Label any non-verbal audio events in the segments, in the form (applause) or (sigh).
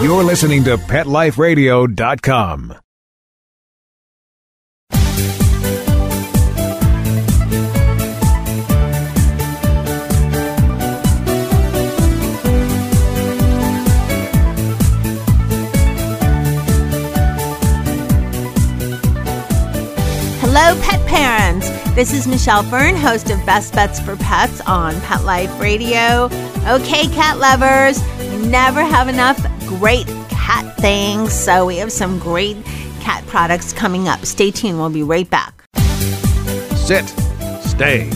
You're listening to PetLifeRadio.com. Hello, pet parents. This is Michelle Fern, host of Best Bets for Pets on Pet Life Radio. Okay, cat lovers, never have enough great cat things, so we have some great cat products coming up. Stay tuned, we'll be right back. Sit. Stay.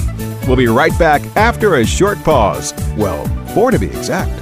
We'll be right back after a short pause. Well, four to be exact.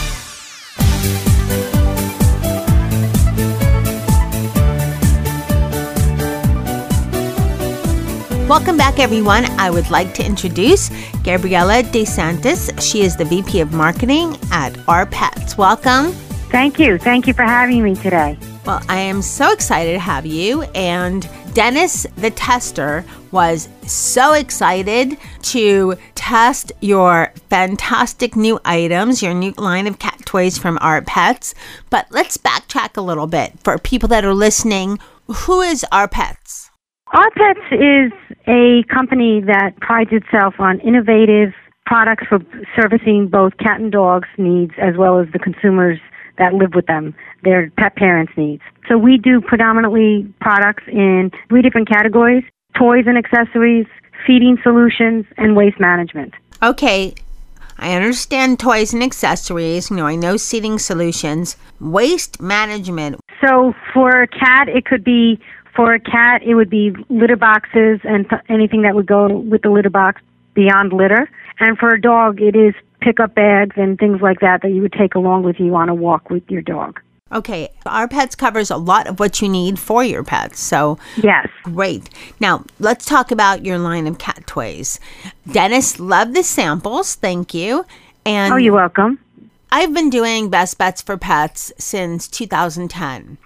Welcome back, everyone. I would like to introduce Gabriela DeSantis. She is the VP of Marketing at Our Pets. Welcome. Thank you. Thank you for having me today. Well, I am so excited to have you. And Dennis, the tester, was so excited to test your fantastic new items, your new line of cat toys from Our Pets. But let's backtrack a little bit for people that are listening. Who is Our Pets? Our Pets is a company that prides itself on innovative products for servicing both cat and dogs' needs as well as the consumers that live with them, their pet parents' needs. So we do predominantly products in three different categories toys and accessories, feeding solutions, and waste management. Okay, I understand toys and accessories. You know, I know seating solutions, waste management. So for a cat, it could be for a cat, it would be litter boxes and th- anything that would go with the litter box beyond litter. And for a dog, it is pickup bags and things like that that you would take along with you on a walk with your dog. Okay, our pets covers a lot of what you need for your pets. So, Yes. great. Now, let's talk about your line of cat toys. Dennis loved the samples. Thank you. And Oh, you're welcome. I've been doing Best Bets for Pets since 2010.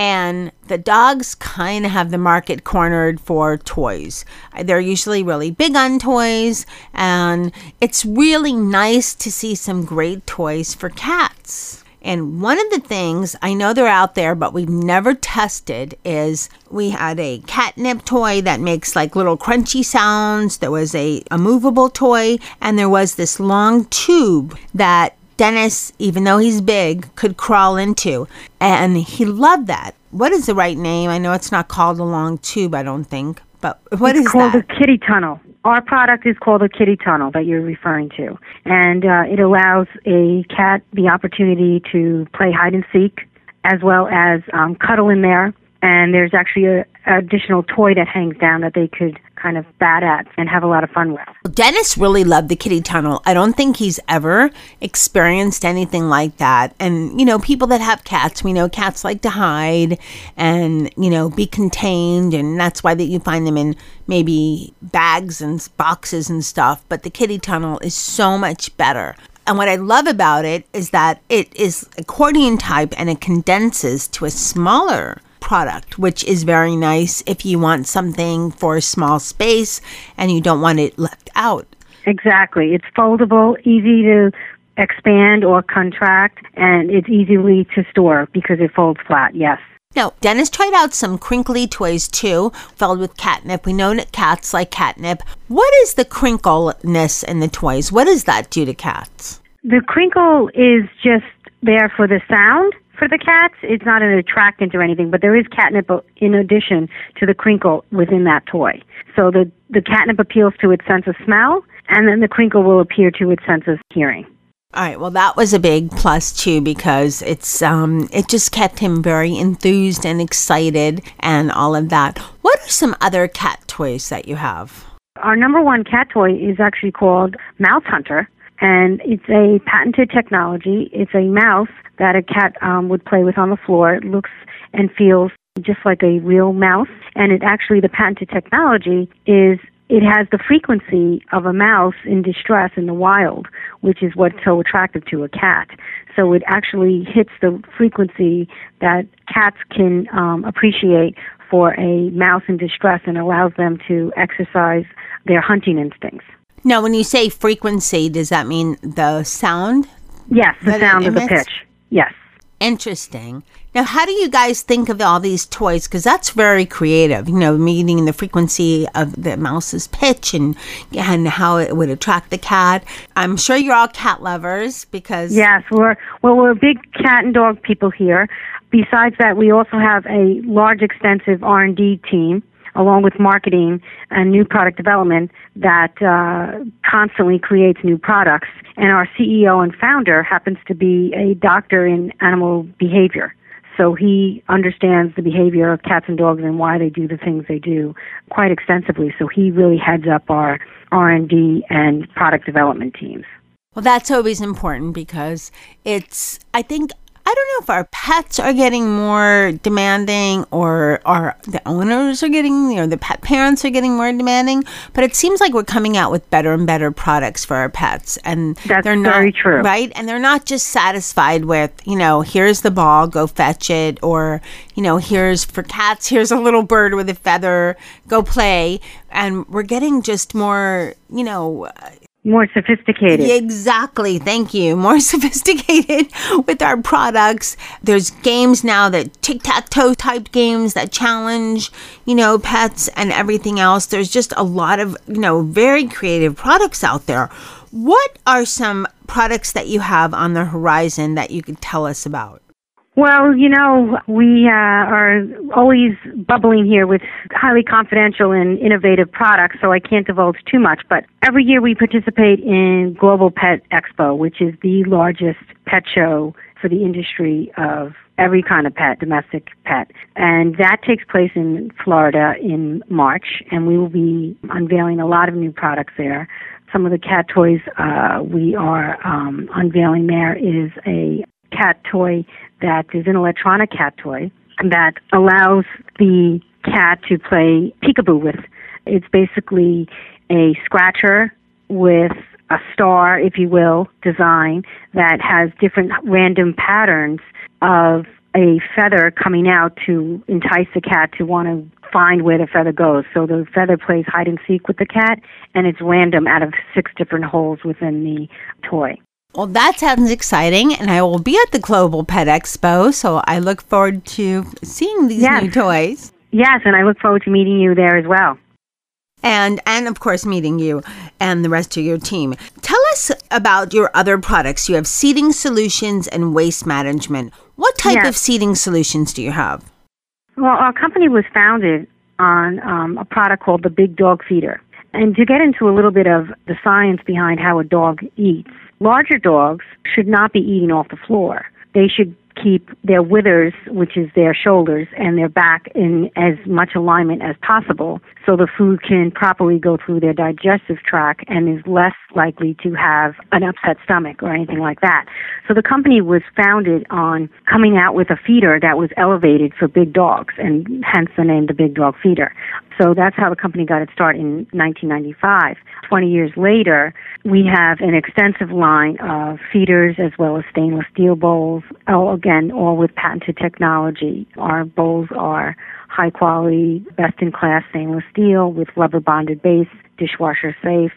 And the dogs kind of have the market cornered for toys. They're usually really big on toys, and it's really nice to see some great toys for cats. And one of the things I know they're out there, but we've never tested is we had a catnip toy that makes like little crunchy sounds. There was a, a movable toy, and there was this long tube that Dennis, even though he's big, could crawl into. And he loved that. What is the right name? I know it's not called a long tube, I don't think. But what is it's called that? the kitty tunnel. Our product is called a kitty tunnel that you're referring to. And uh, it allows a cat the opportunity to play hide and seek as well as um, cuddle in there. And there's actually a, a additional toy that hangs down that they could kind of bat at and have a lot of fun with. Dennis really loved the kitty tunnel. I don't think he's ever experienced anything like that. And, you know, people that have cats, we know cats like to hide and, you know, be contained. And that's why that you find them in maybe bags and boxes and stuff. But the kitty tunnel is so much better. And what I love about it is that it is accordion type and it condenses to a smaller product, which is very nice if you want something for a small space and you don't want it left out. Exactly. It's foldable, easy to expand or contract, and it's easily to store because it folds flat, yes. Now, Dennis tried out some crinkly toys too, filled with catnip. We know that cats like catnip. What is the crinkleness in the toys? What does that do to cats? The crinkle is just there for the sound for the cats. It's not an attractant or anything, but there is catnip in addition to the crinkle within that toy. So the, the catnip appeals to its sense of smell, and then the crinkle will appeal to its sense of hearing. All right. Well, that was a big plus too because it's um it just kept him very enthused and excited and all of that. What are some other cat toys that you have? Our number one cat toy is actually called Mouse Hunter, and it's a patented technology. It's a mouse that a cat um, would play with on the floor. It looks and feels just like a real mouse, and it actually the patented technology is it has the frequency of a mouse in distress in the wild, which is what's so attractive to a cat. So it actually hits the frequency that cats can um, appreciate for a mouse in distress and allows them to exercise their hunting instincts. Now, when you say frequency, does that mean the sound? Yes, the sound of the pitch. Yes. Interesting. Now, how do you guys think of all these toys? Because that's very creative. You know, meeting the frequency of the mouse's pitch and and how it would attract the cat. I'm sure you're all cat lovers because Yes, we're well, we're big cat and dog people here. Besides that, we also have a large, extensive R and D team, along with marketing and new product development that uh, constantly creates new products. And our CEO and founder happens to be a doctor in animal behavior. So he understands the behavior of cats and dogs and why they do the things they do quite extensively. So he really heads up our R&D and product development teams. Well, that's always important because it's, I think, I don't know if our pets are getting more demanding or our the owners are getting, you know, the pet parents are getting more demanding, but it seems like we're coming out with better and better products for our pets. And That's they're not very true. right? And they're not just satisfied with, you know, here's the ball, go fetch it or, you know, here's for cats, here's a little bird with a feather, go play. And we're getting just more, you know, More sophisticated. exactly. Thank you. More (laughs) sophisticated with our products. There's games now that tic tac toe type games that challenge, you know, pets and everything else. There's just a lot of, you know, very creative products out there. What are some products that you have on the horizon that you could tell us about? Well, you know, we uh, are always bubbling here with highly confidential and innovative products, so I can't divulge too much. But every year we participate in Global Pet Expo, which is the largest pet show for the industry of every kind of pet, domestic pet. And that takes place in Florida in March, and we will be unveiling a lot of new products there. Some of the cat toys uh, we are um, unveiling there is a cat toy that is an electronic cat toy that allows the cat to play peekaboo with. It's basically a scratcher with a star, if you will, design that has different random patterns of a feather coming out to entice the cat to want to find where the feather goes. So the feather plays hide and seek with the cat, and it's random out of six different holes within the toy. Well, that sounds exciting, and I will be at the Global Pet Expo, so I look forward to seeing these Yes. new toys. Yes, and I look forward to meeting you there as well. and and of course meeting you and the rest of your team. Tell us about your other products. You have seating solutions and waste management. What type Yes. of seating solutions do you have? Well, our company was founded on um, a product called the Big Dog Feeder. And to get into a little bit of the science behind how a dog eats, larger dogs should not be eating off the floor. They should keep their withers, which is their shoulders, and their back in as much alignment as possible so the food can properly go through their digestive tract and is less likely to have an upset stomach or anything like that. So the company was founded on coming out with a feeder that was elevated for big dogs and hence the name the Big Dog Feeder. So that's how the company got its start in 1995. 20 years later, we have an extensive line of feeders as well as stainless steel bowls, again, all with patented technology. Our bowls are high quality, best in class stainless steel with rubber bonded base, dishwasher safe,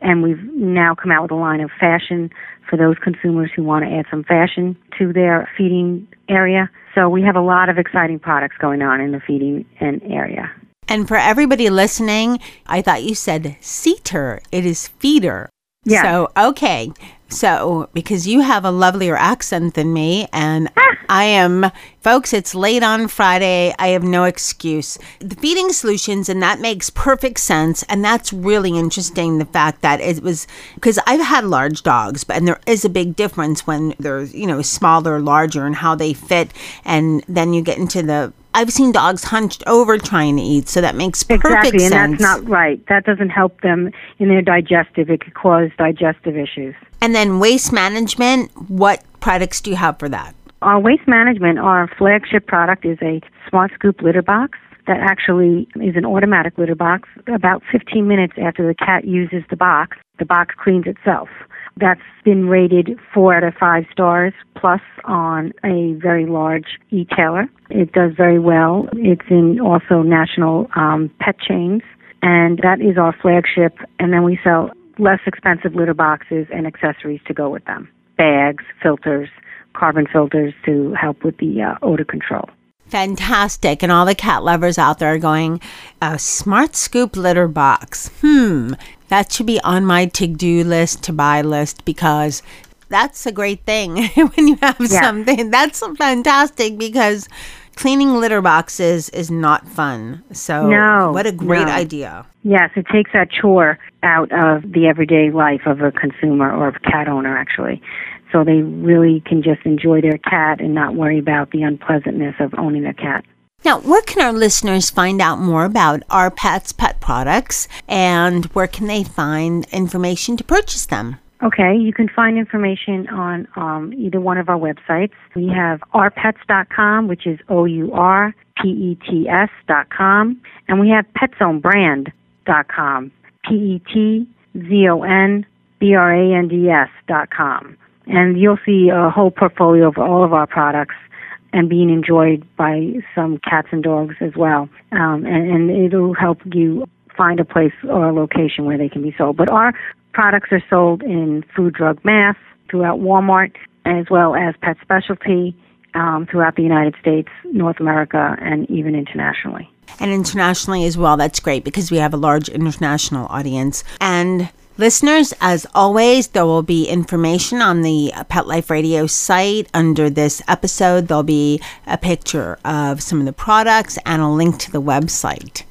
and we've now come out with a line of fashion for those consumers who want to add some fashion to their feeding area. So we have a lot of exciting products going on in the feeding and area. And for everybody listening, I thought you said seater. It is feeder. Yeah. So, okay. So, because you have a lovelier accent than me, and. (laughs) I am Folks, it's late on Friday. I have no excuse. The feeding solutions, and that makes perfect sense. And that's really interesting the fact that it was because I've had large dogs, but and there is a big difference when they're, you know, smaller, larger, and how they fit. And then you get into the I've seen dogs hunched over trying to eat, so that makes perfect exactly, sense. and that's not right. That doesn't help them in their digestive. It could cause digestive issues. And then waste management, what products do you have for that? Our waste management, our flagship product is a Smart Scoop litter box that actually is an automatic litter box. About 15 minutes after the cat uses the box, the box cleans itself. That's been rated four out of five stars plus on a very large e-tailer. It does very well. It's in also national um, pet chains, and that is our flagship. And then we sell less expensive litter boxes and accessories to go with them bags, filters, carbon filters to help with the uh, odor control. Fantastic. And all the cat lovers out there are going, a smart scoop litter box. Hmm, that should be on my to do list, to buy list, because that's a great thing (laughs) when you have Yeah. something. That's fantastic because cleaning litter boxes is not fun. So, No, what a great no. idea. Yes, it takes that chore out of the everyday life of a consumer or a cat owner, actually. So they really can just enjoy their cat and not worry about the unpleasantness of owning a cat. Now, where can our listeners find out more about our pets' pet products and where can they find information to purchase them? Okay, you can find information on um, either one of our websites. We have ourpets.com, which is O U R P E T S dot com, and we have petzonebrand.com, P E T Z O N B R A N D S dot com. And you'll see a whole portfolio of all of our products and being enjoyed by some cats and dogs as well. Um, and, and it'll help you find a place or a location where they can be sold. But our products are sold in food, drug, mass throughout Walmart, as well as pet specialty um, throughout the United States, North America, and even internationally. and internationally as well. That's great because we have a large international audience. And listeners, as always, there will be information on the Pet Life Radio site under this episode. There'll be a picture of some of the products and a link to the website.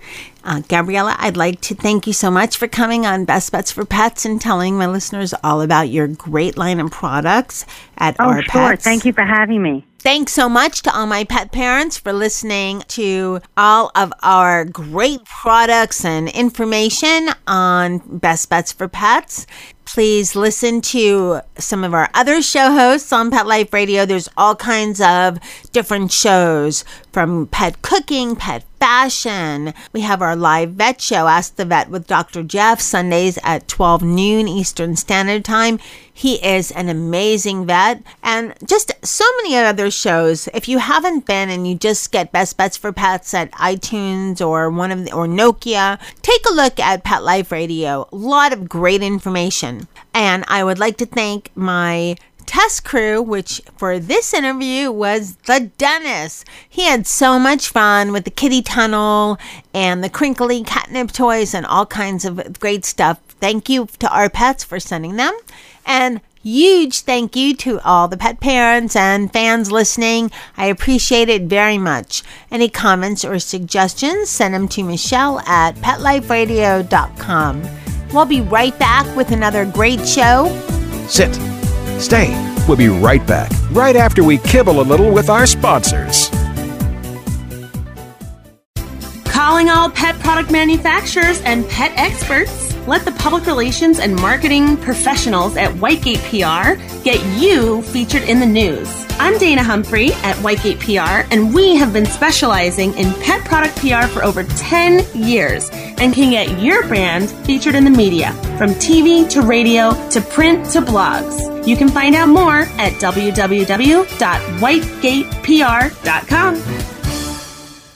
Uh, Gabriella, I'd like to thank you so much for coming on Best Bets for Pets and telling my listeners all about your great line of products at Oh, our sure. Pets. Thank you for having me. Thanks so much to all my pet parents for listening to all of our great products and information on Best Bets for Pets. Please listen to some of our other show hosts on Pet Life Radio. There's all kinds of different shows from pet cooking, pet fashion. We have our live vet show, Ask the Vet with Dr. Jeff, Sundays at 12 noon Eastern Standard Time. He is an amazing vet and just so many other shows. If you haven't been and you just get Best Bets for Pets at iTunes or one of the, or Nokia, take a look at Pet Life Radio. A lot of great information. And I would like to thank my test crew, which for this interview was the Dennis. He had so much fun with the kitty tunnel and the crinkly catnip toys and all kinds of great stuff. Thank you to our pets for sending them. And huge thank you to all the pet parents and fans listening. I appreciate it very much. Any comments or suggestions, send them to Michelle at petliferadio.com. We'll be right back with another great show. Sit. Stay. We'll be right back, right after we kibble a little with our sponsors. Calling all pet product manufacturers and pet experts. Let the public relations and marketing professionals at Whitegate PR get you featured in the news. I'm Dana Humphrey at Whitegate PR, and we have been specializing in pet product PR for over 10 years and can get your brand featured in the media, from TV to radio to print to blogs. You can find out more at www.whitegatepr.com.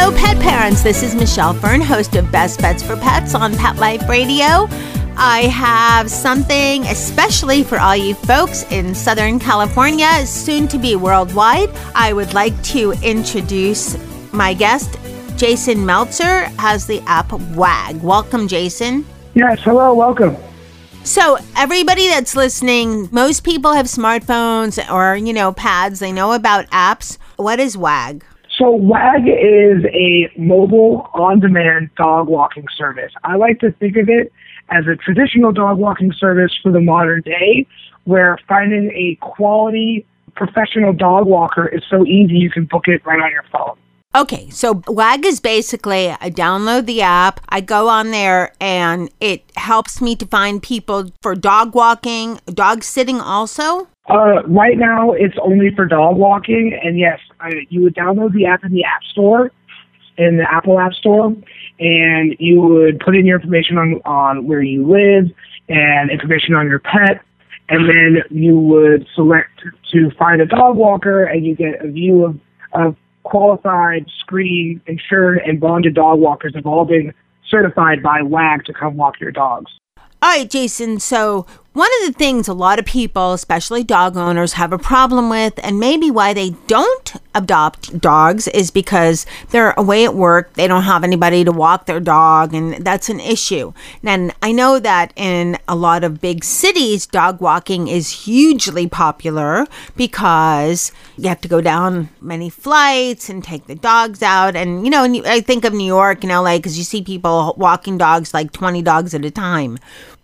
Hello, pet parents. This is Michelle Fern, host of Best Bets for Pets on Pet Life Radio. I have something especially for all you folks in Southern California, soon to be worldwide. I would like to introduce my guest, Jason Meltzer, has the app WAG. Welcome, Jason. Yes, hello, welcome. So, everybody that's listening, most people have smartphones or, you know, pads. They know about apps. What is WAG? So WAG is a mobile on-demand dog walking service. I like to think of it as a traditional dog walking service for the modern day, where finding a quality professional dog walker is so easy you can book it right on your phone. Okay, so WAG is basically I download the app, I go on there, and it helps me to find people for dog walking, dog sitting also. Uh, right now, it's only for dog walking, and yes, I, you would download the app in the App Store, in the Apple App Store, and you would put in your information on on where you live and information on your pet, and then you would select to find a dog walker, and you get a view of of qualified, screened, insured, and bonded dog walkers have all been certified by WAG to come walk your dogs. All right, Jason. So, one of the things a lot of people, especially dog owners, have a problem with, and maybe why they don't adopt dogs, is because they're away at work. They don't have anybody to walk their dog, and that's an issue. And I know that in a lot of big cities, dog walking is hugely popular because you have to go down many flights and take the dogs out. And, you know, I think of New York and LA because you see people walking dogs like 20 dogs at a time.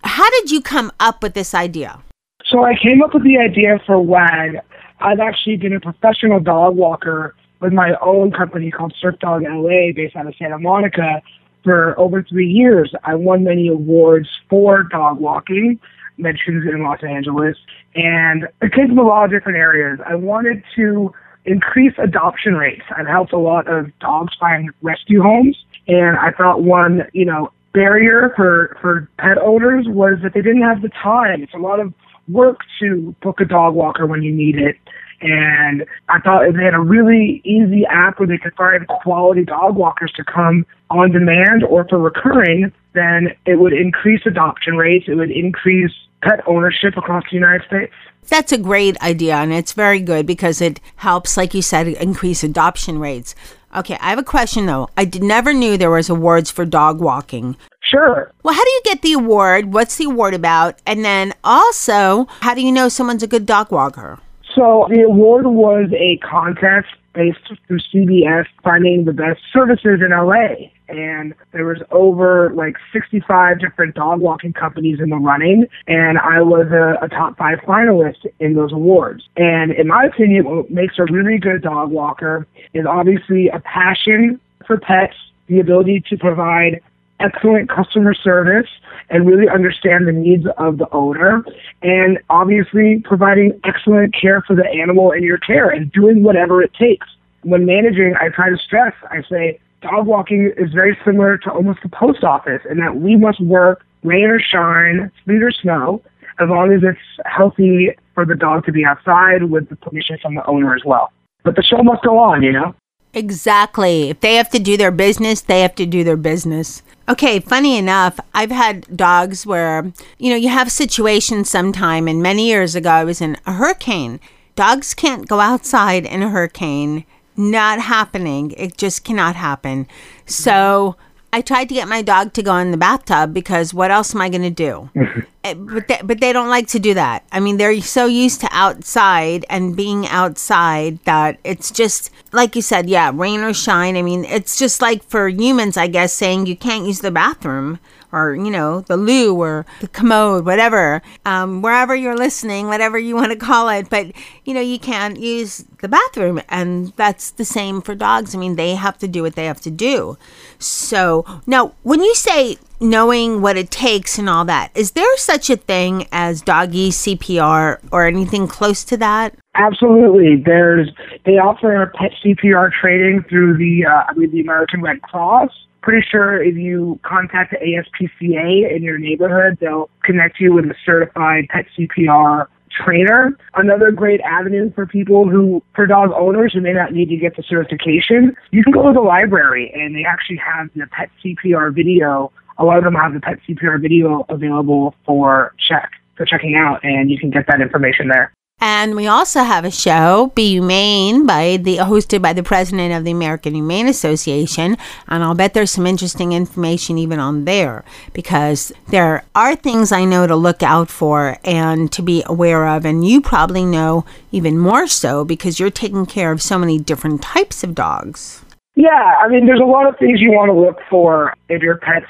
How did you come up with this idea? So I came up with the idea for WAG. I've actually been a professional dog walker with my own company called Surf Dog LA based out of Santa Monica for over three years. I won many awards for dog walking, mentions in Los Angeles, and it came from a lot of different areas. I wanted to increase adoption rates. I've helped a lot of dogs find rescue homes, and I thought one, you know, barrier for for pet owners was that they didn't have the time. It's a lot of work to book a dog walker when you need it. And I thought if they had a really easy app where they could find quality dog walkers to come on demand or for recurring, then it would increase adoption rates. It would increase pet ownership across the United States. That's a great idea, and it's very good because it helps, like you said, increase adoption rates. Okay, I have a question though. I did, never knew there was awards for dog walking. Sure. Well, how do you get the award? What's the award about? And then also, how do you know someone's a good dog walker? So the award was a contest based through CBS finding the best services in LA. And there was over like 65 different dog walking companies in the running. And I was a, a top five finalist in those awards. And in my opinion, what makes a really good dog walker is obviously a passion for pets, the ability to provide excellent customer service and really understand the needs of the owner and obviously providing excellent care for the animal in your care and doing whatever it takes. When managing, I try to stress, I say, dog walking is very similar to almost the post office in that we must work rain or shine, sleet or snow, as long as it's healthy for the dog to be outside with the permission from the owner as well. But the show must go on, you know? Exactly. If they have to do their business, they have to do their business. Okay, funny enough, I've had dogs where, you know, you have situations sometime, and many years ago I was in a hurricane. Dogs can't go outside in a hurricane. Not happening. It just cannot happen. So I tried to get my dog to go in the bathtub because what else am I going to do? (laughs) Eh, but they, but they don't like to do that. I mean, they're so used to outside and being outside that it's just like you said, yeah, rain or shine. I mean, it's just like for humans, I guess, saying you can't use the bathroom or you know the loo or the commode whatever um, wherever you're listening whatever you want to call it but you know you can't use the bathroom and that's the same for dogs i mean they have to do what they have to do so now when you say knowing what it takes and all that is there such a thing as doggy cpr or anything close to that Absolutely. There's they offer pet CPR training through the uh, I mean the American Red Cross pretty sure if you contact the ASPCA in your neighborhood, they'll connect you with a certified pet CPR trainer. Another great avenue for people who, for dog owners who may not need to get the certification, you can go to the library and they actually have the pet CPR video. A lot of them have the pet CPR video available for check, for checking out, and you can get that information there. And we also have a show, Be Humane, by the hosted by the president of the American Humane Association. And I'll bet there's some interesting information even on there because there are things I know to look out for and to be aware of. And you probably know even more so because you're taking care of so many different types of dogs. Yeah, I mean, there's a lot of things you want to look for if your pet's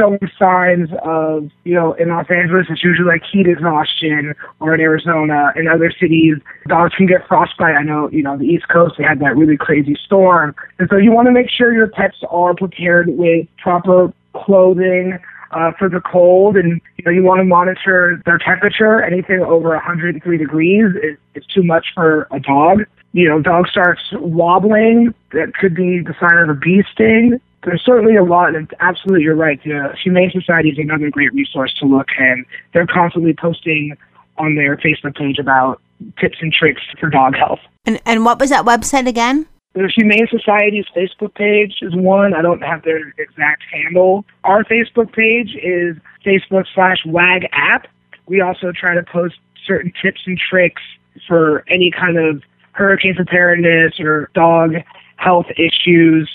showing signs of, you know, in Los Angeles, it's usually like heat exhaustion, or in Arizona, in other cities, dogs can get frostbite. I know, you know, the East Coast, they had that really crazy storm. And so you want to make sure your pets are prepared with proper clothing, uh, for the cold, and you know you want to monitor their temperature. Anything over 103 degrees is, is too much for a dog. You know, dog starts wobbling. That could be the sign of a bee sting there's certainly a lot, and absolutely you're right. The Humane Society is another great resource to look, and they're constantly posting on their Facebook page about tips and tricks for dog health. And and what was that website again? The Humane Society's Facebook page is one. I don't have their exact handle. Our Facebook page is Facebook slash WAG app. We also try to post certain tips and tricks for any kind of hurricane preparedness or dog health issues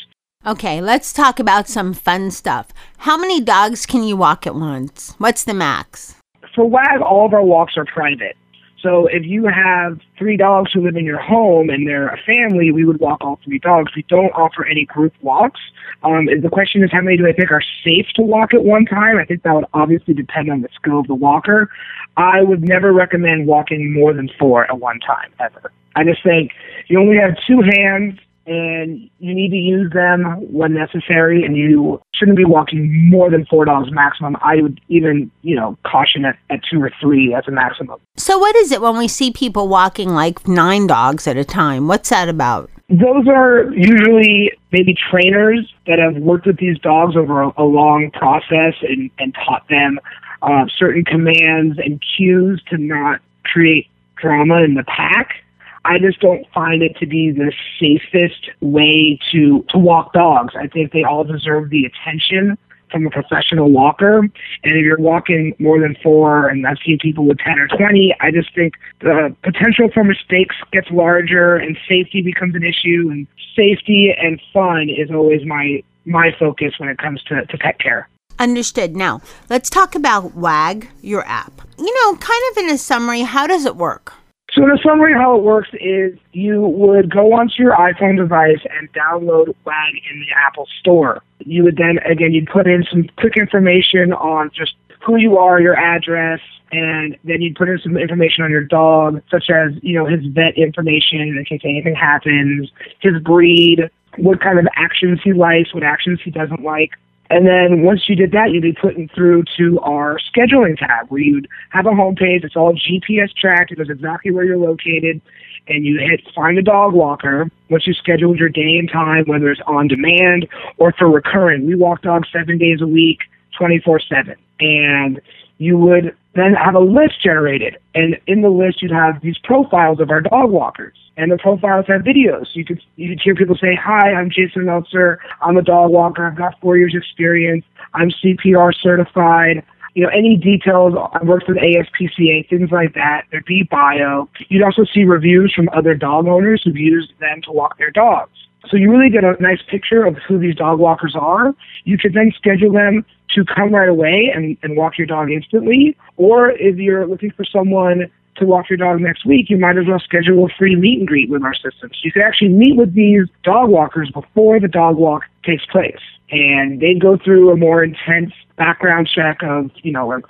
Okay, let's talk about some fun stuff. How many dogs can you walk at once? What's the max? For WAG, all of our walks are private. So if you have three dogs who live in your home and they're a family, we would walk all three dogs. We don't offer any group walks. Um, the question is, how many do I think are safe to walk at one time? I think that would obviously depend on the skill of the walker. I would never recommend walking more than four at one time, ever. I just think you only have two hands and you need to use them when necessary and you shouldn't be walking more than four dogs maximum. I would even you know caution it at two or three as a maximum. So what is it when we see people walking like nine dogs at a time? What's that about? Those are usually maybe trainers that have worked with these dogs over a, a long process and, and taught them uh, certain commands and cues to not create drama in the pack I just don't find it to be the safest way to to walk dogs. I think they all deserve the attention from a professional walker. And if you're walking more than four, and I've seen people with 10 or 20, I just think the potential for mistakes gets larger and safety becomes an issue. And safety and fun is always my my focus when it comes to, to pet care. Understood. Now, let's talk about WAG, your app. You know, kind of in a summary, how does it work? So in a summary, how it works is you would go onto your iPhone device and download WAG in the Apple Store. You would then, again, you'd put in some quick information on just who you are, your address, and then you'd put in some information on your dog, such as, you know, his vet information in case anything happens, his breed, what kind of actions he likes, what actions he doesn't like. And then once you did that, you'd be put through to our scheduling tab where you'd have a homepage. It's all GPS tracked. It knows exactly where you're located. And you hit find a dog walker. Once you scheduled your day and time, whether it's on demand or for recurring, we walk dogs seven days a week, 24 7. And you would then have a list generated. And in the list, you'd have these profiles of our dog walkers. And the profiles have videos. You could you could hear people say, "Hi, I'm Jason Meltzer. I'm a dog walker. I've got four years experience. I'm CPR certified. You know, any details. I worked with ASPCA, things like that. There'd be bio. You'd also see reviews from other dog owners who've used them to walk their dogs. So you really get a nice picture of who these dog walkers are. You could then schedule them to come right away and, and walk your dog instantly. Or if you're looking for someone to walk your dog next week, you might as well schedule a free meet and greet with our system. So you could actually meet with these dog walkers before the dog walk takes place. And they go through a more intense background check of, you know,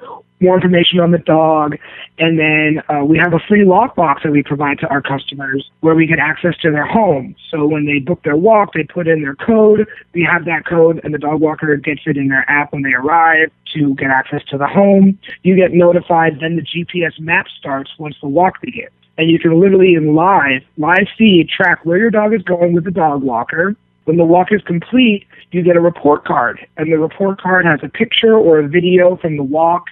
more information on the dog. And then uh, we have a free lockbox that we provide to our customers where we get access to their home. So when they book their walk, they put in their code. We have that code, and the dog walker gets it in their app when they arrive to get access to the home. You get notified, then the GPS map starts once the walk begins. And you can literally in live, live feed, track where your dog is going with the dog walker. When the walk is complete, you get a report card, and the report card has a picture or a video from the walk.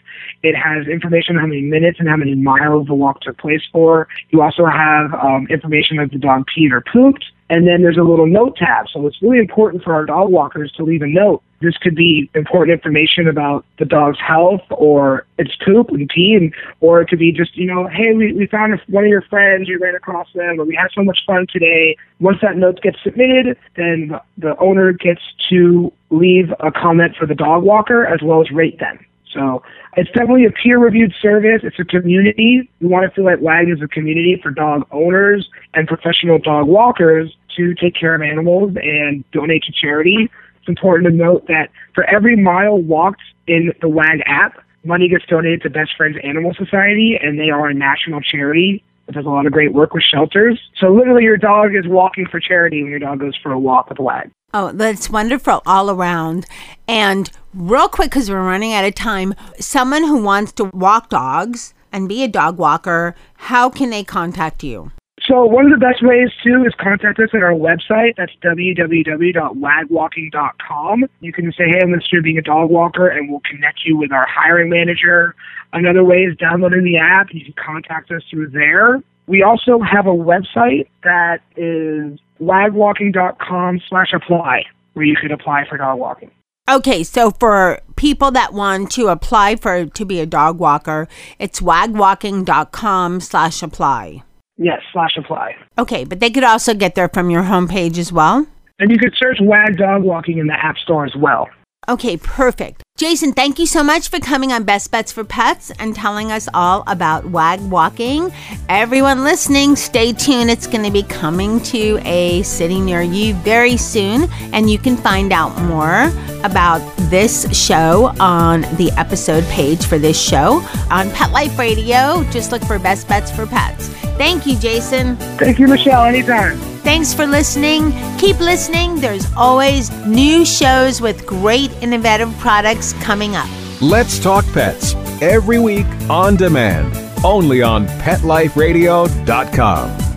It has information on how many minutes and how many miles the walk took place for. You also have um, information if the dog peed or pooped, and then there's a little note tab. So it's really important for our dog walkers to leave a note this could be important information about the dog's health or its poop and pee, and or it could be just you know, hey, we, we found one of your friends, we ran across them, or we had so much fun today. Once that note gets submitted, then the, owner gets to leave a comment for the dog walker as well as rate them. So it's definitely a peer-reviewed service. It's a community. We want to feel like WAG is a community for dog owners and professional dog walkers to take care of animals and donate to charity. It's important to note that for every mile walked in the WAG app, money gets donated to Best Friends Animal Society, and they are a national charity that does a lot of great work with shelters. So literally, your dog is walking for charity when your dog goes for a walk with WAG. Oh, that's wonderful all around. And real quick, because we're running out of time, someone who wants to walk dogs and be a dog walker, how can they contact you? So one of the best ways too is contact us at our website. That's www.wagwalking.com. You can say, "Hey, I'm interested in being a dog walker," and we'll connect you with our hiring manager. Another way is downloading the app. You can contact us through there. We also have a website that is wagwalking.com/slash/apply, where you could apply for dog walking. Okay, so for people that want to apply for to be a dog walker, it's wagwalking.com/apply. Yes, slash apply. Okay, but they could also get there from your homepage as well? And you could search WAG Dog Walking in the App Store as well. Okay, perfect. Jason, thank you so much for coming on Best Bets for Pets and telling us all about WAG walking. Everyone listening, stay tuned. It's going to be coming to a city near you very soon, and you can find out more about this show on the episode page for this show on Pet Life Radio. Just look for Best Bets for Pets. Thank you, Jason. Thank you, Michelle. Anytime. Thanks for listening. Keep listening. There's always new shows with great innovative products coming up. Let's Talk Pets every week on demand, only on PetLifeRadio.com.